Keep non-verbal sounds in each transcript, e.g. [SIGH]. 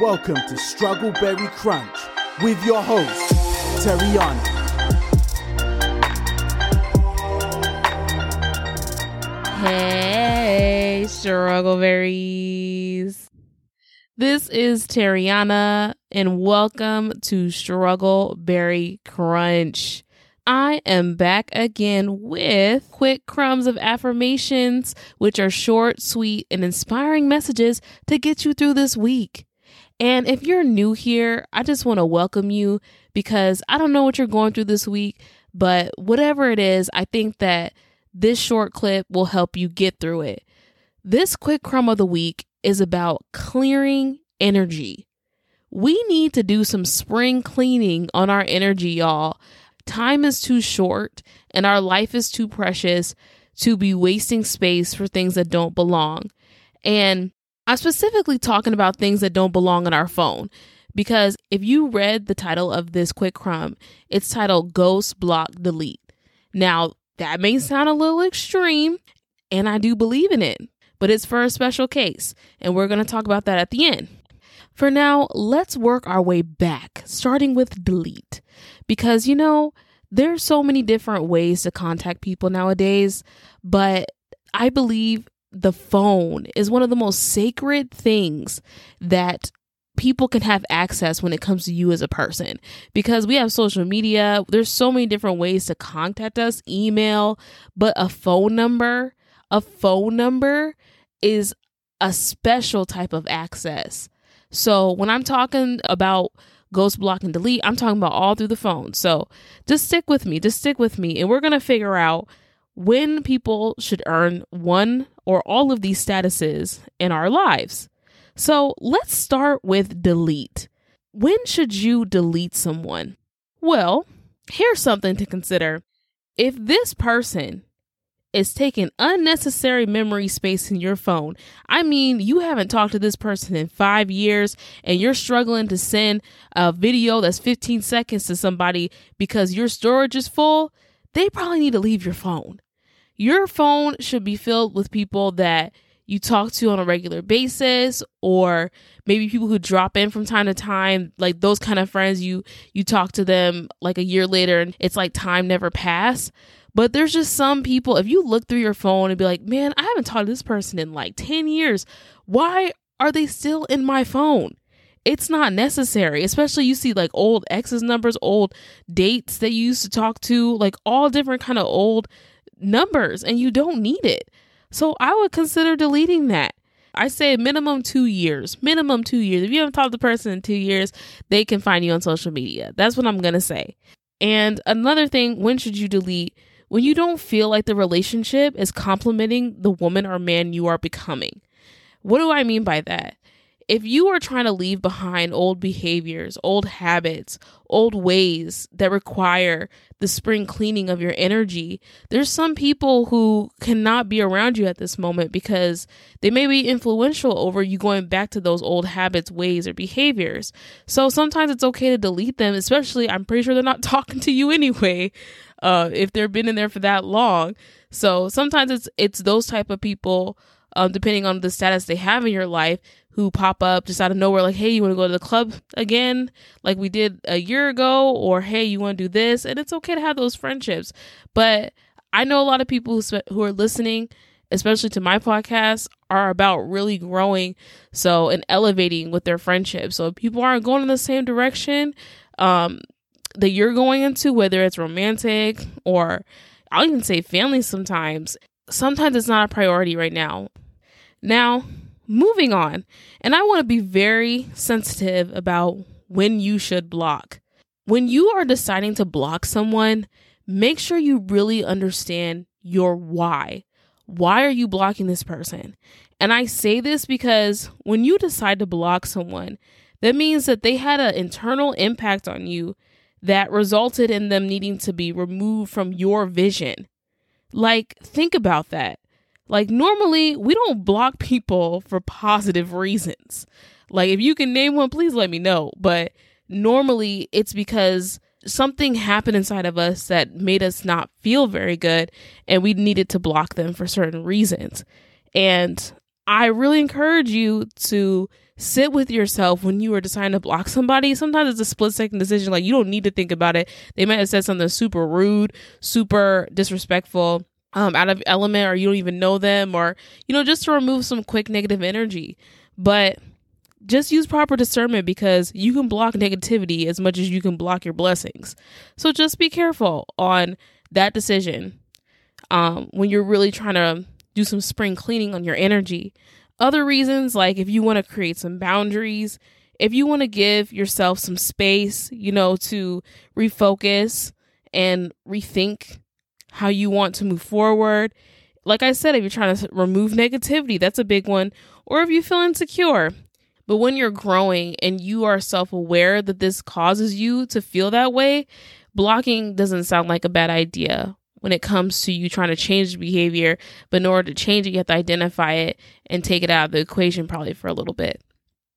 Welcome to Struggleberry Crunch with your host, Terriana. Hey, Struggleberries. This is Terriana, and welcome to Struggleberry Crunch. I am back again with quick crumbs of affirmations, which are short, sweet, and inspiring messages to get you through this week. And if you're new here, I just want to welcome you because I don't know what you're going through this week, but whatever it is, I think that this short clip will help you get through it. This quick crumb of the week is about clearing energy. We need to do some spring cleaning on our energy, y'all. Time is too short and our life is too precious to be wasting space for things that don't belong. And I'm specifically talking about things that don't belong on our phone because if you read the title of this quick crumb, it's titled Ghost Block Delete. Now, that may sound a little extreme, and I do believe in it, but it's for a special case, and we're going to talk about that at the end. For now, let's work our way back, starting with delete. Because, you know, there's so many different ways to contact people nowadays, but I believe the phone is one of the most sacred things that people can have access when it comes to you as a person because we have social media there's so many different ways to contact us email but a phone number a phone number is a special type of access so when I'm talking about ghost block and delete, I'm talking about all through the phone. So just stick with me, just stick with me, and we're gonna figure out when people should earn one or all of these statuses in our lives. So let's start with delete. When should you delete someone? Well, here's something to consider. If this person is taking unnecessary memory space in your phone. I mean, you haven't talked to this person in five years and you're struggling to send a video that's 15 seconds to somebody because your storage is full. They probably need to leave your phone. Your phone should be filled with people that you talk to on a regular basis or maybe people who drop in from time to time like those kind of friends you you talk to them like a year later and it's like time never passed but there's just some people, if you look through your phone and be like, man, I haven't talked to this person in like 10 years. Why are they still in my phone? It's not necessary, especially you see like old exes numbers, old dates that you used to talk to, like all different kind of old numbers, and you don't need it. So I would consider deleting that. I say minimum two years. Minimum two years. If you haven't talked to the person in two years, they can find you on social media. That's what I'm gonna say. And another thing, when should you delete? when you don't feel like the relationship is complementing the woman or man you are becoming. What do I mean by that? If you are trying to leave behind old behaviors, old habits, old ways that require the spring cleaning of your energy, there's some people who cannot be around you at this moment because they may be influential over you going back to those old habits, ways, or behaviors. So sometimes it's okay to delete them, especially I'm pretty sure they're not [LAUGHS] talking to you anyway uh, if they've been in there for that long. So sometimes it's it's those type of people, um, depending on the status they have in your life, who pop up just out of nowhere, like, "Hey, you want to go to the club again, like we did a year ago?" Or, "Hey, you want to do this?" And it's okay to have those friendships, but I know a lot of people who who are listening, especially to my podcast, are about really growing, so and elevating with their friendships. So if people aren't going in the same direction, um, that you're going into, whether it's romantic or I'll even say family sometimes, sometimes it's not a priority right now. Now, moving on, and I want to be very sensitive about when you should block. When you are deciding to block someone, make sure you really understand your why. Why are you blocking this person? And I say this because when you decide to block someone, that means that they had an internal impact on you that resulted in them needing to be removed from your vision. Like, think about that. Like, normally we don't block people for positive reasons. Like, if you can name one, please let me know. But normally it's because something happened inside of us that made us not feel very good and we needed to block them for certain reasons. And I really encourage you to sit with yourself when you are deciding to block somebody. Sometimes it's a split second decision. Like you don't need to think about it. They might have said something super rude, super disrespectful, um, out of element, or you don't even know them, or you know, just to remove some quick negative energy. But just use proper discernment because you can block negativity as much as you can block your blessings. So just be careful on that decision um, when you're really trying to do some spring cleaning on your energy. Other reasons, like if you want to create some boundaries, if you want to give yourself some space, you know, to refocus and rethink how you want to move forward. Like I said, if you're trying to remove negativity, that's a big one. Or if you feel insecure. But when you're growing and you are self aware that this causes you to feel that way, blocking doesn't sound like a bad idea when it comes to you trying to change the behavior. But in order to change it, you have to identify it and take it out of the equation probably for a little bit.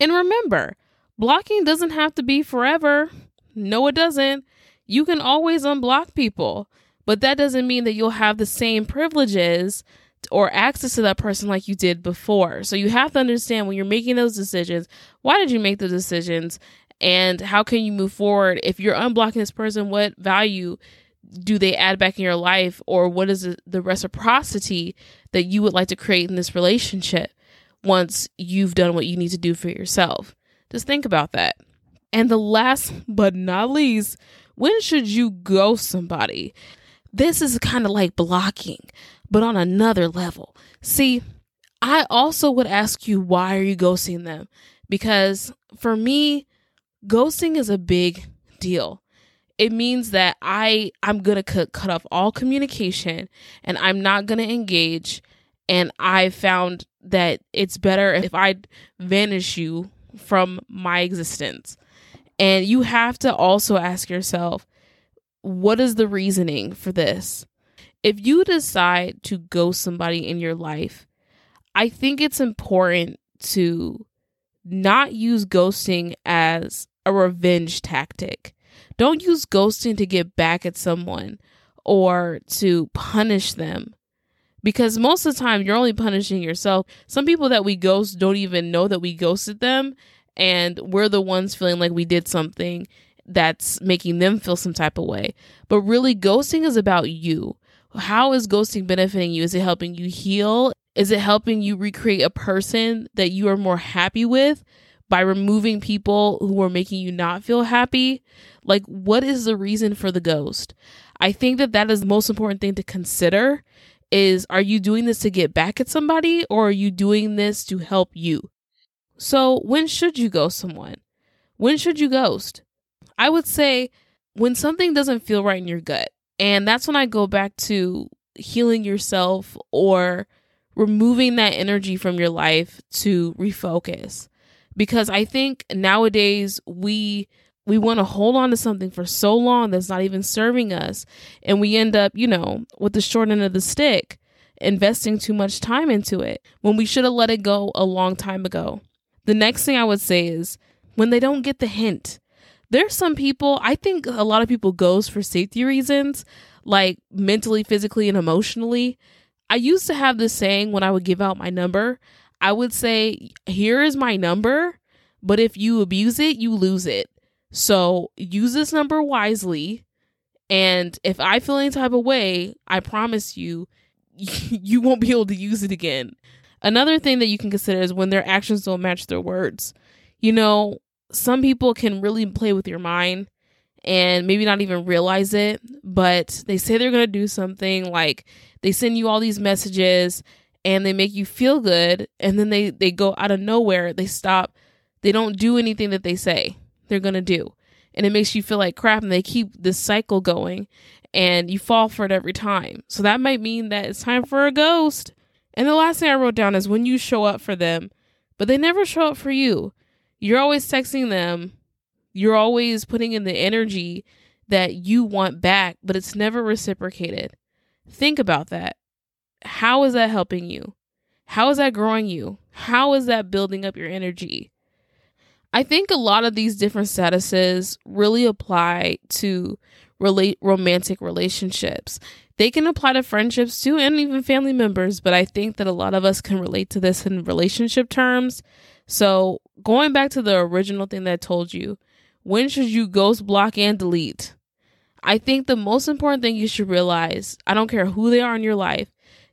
And remember, blocking doesn't have to be forever. No, it doesn't. You can always unblock people, but that doesn't mean that you'll have the same privileges or access to that person like you did before. So you have to understand when you're making those decisions, why did you make the decisions? And how can you move forward? If you're unblocking this person, what value do they add back in your life or what is the reciprocity that you would like to create in this relationship once you've done what you need to do for yourself just think about that and the last but not least when should you ghost somebody this is kind of like blocking but on another level. See i also would ask you why are you ghosting them? Because for me ghosting is a big deal. It means that I I'm going to cut cut off all communication and I'm not going to engage and I found that it's better if I vanish you from my existence. And you have to also ask yourself what is the reasoning for this? If you decide to ghost somebody in your life, I think it's important to not use ghosting as a revenge tactic. Don't use ghosting to get back at someone or to punish them. Because most of the time you're only punishing yourself. Some people that we ghost don't even know that we ghosted them and we're the ones feeling like we did something that's making them feel some type of way. But really ghosting is about you. How is ghosting benefiting you? Is it helping you heal? Is it helping you recreate a person that you are more happy with? by removing people who are making you not feel happy? Like, what is the reason for the ghost? I think that that is the most important thing to consider is are you doing this to get back at somebody or are you doing this to help you? So, when should you ghost someone? When should you ghost? I would say when something doesn't feel right in your gut. And that's when I go back to healing yourself or removing that energy from your life to refocus because I think nowadays we we want to hold on to something for so long that's not even serving us and we end up, you know, with the short end of the stick, investing too much time into it when we should have let it go a long time ago. The next thing I would say is when they don't get the hint. There's some people, I think a lot of people goes for safety reasons, like mentally, physically, and emotionally. I used to have this saying when I would give out my number. I would say, here is my number, but if you abuse it, you lose it. So use this number wisely. And if I feel any type of way, I promise you, [LAUGHS] you won't be able to use it again. Another thing that you can consider is when their actions don't match their words. You know, some people can really play with your mind and maybe not even realize it, but they say they're going to do something like they send you all these messages and they make you feel good and then they they go out of nowhere they stop they don't do anything that they say they're going to do. And it makes you feel like crap and they keep this cycle going and you fall for it every time. So that might mean that it's time for a ghost. And the last thing i wrote down is when you show up for them but they never show up for you you're always texting them you're always putting in the energy that you want back but it's never reciprocated think about that how is that helping you? How is that growing you? How is that building up your energy? I think a lot of these different statuses really apply to relate romantic relationships. They can apply to friendships too and even family members, but I think that a lot of us can relate to this in relationship terms. So, going back to the original thing that I told you, when should you ghost block and delete? I think the most important thing you should realize I don't care who they are in your life,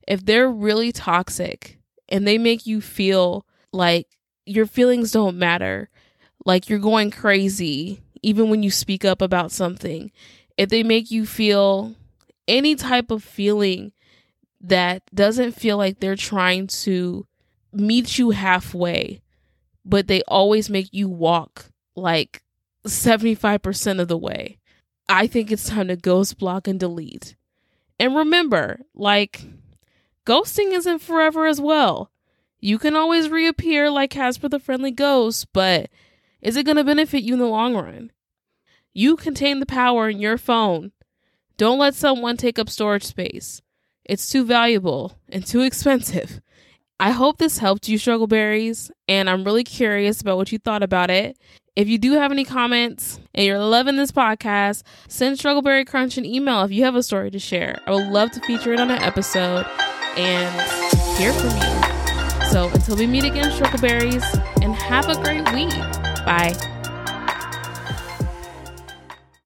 if they're really toxic and they make you feel like your feelings don't matter, like you're going crazy, even when you speak up about something, if they make you feel any type of feeling that doesn't feel like they're trying to meet you halfway, but they always make you walk like 75% of the way. I think it's time to ghost block and delete. And remember, like, ghosting isn't forever as well. You can always reappear like Casper the Friendly Ghost, but is it going to benefit you in the long run? You contain the power in your phone. Don't let someone take up storage space. It's too valuable and too expensive. I hope this helped you, Struggleberries, and I'm really curious about what you thought about it. If you do have any comments and you're loving this podcast, send Struggleberry Crunch an email if you have a story to share. I would love to feature it on an episode and hear from you. So until we meet again, Struggleberries, and have a great week. Bye.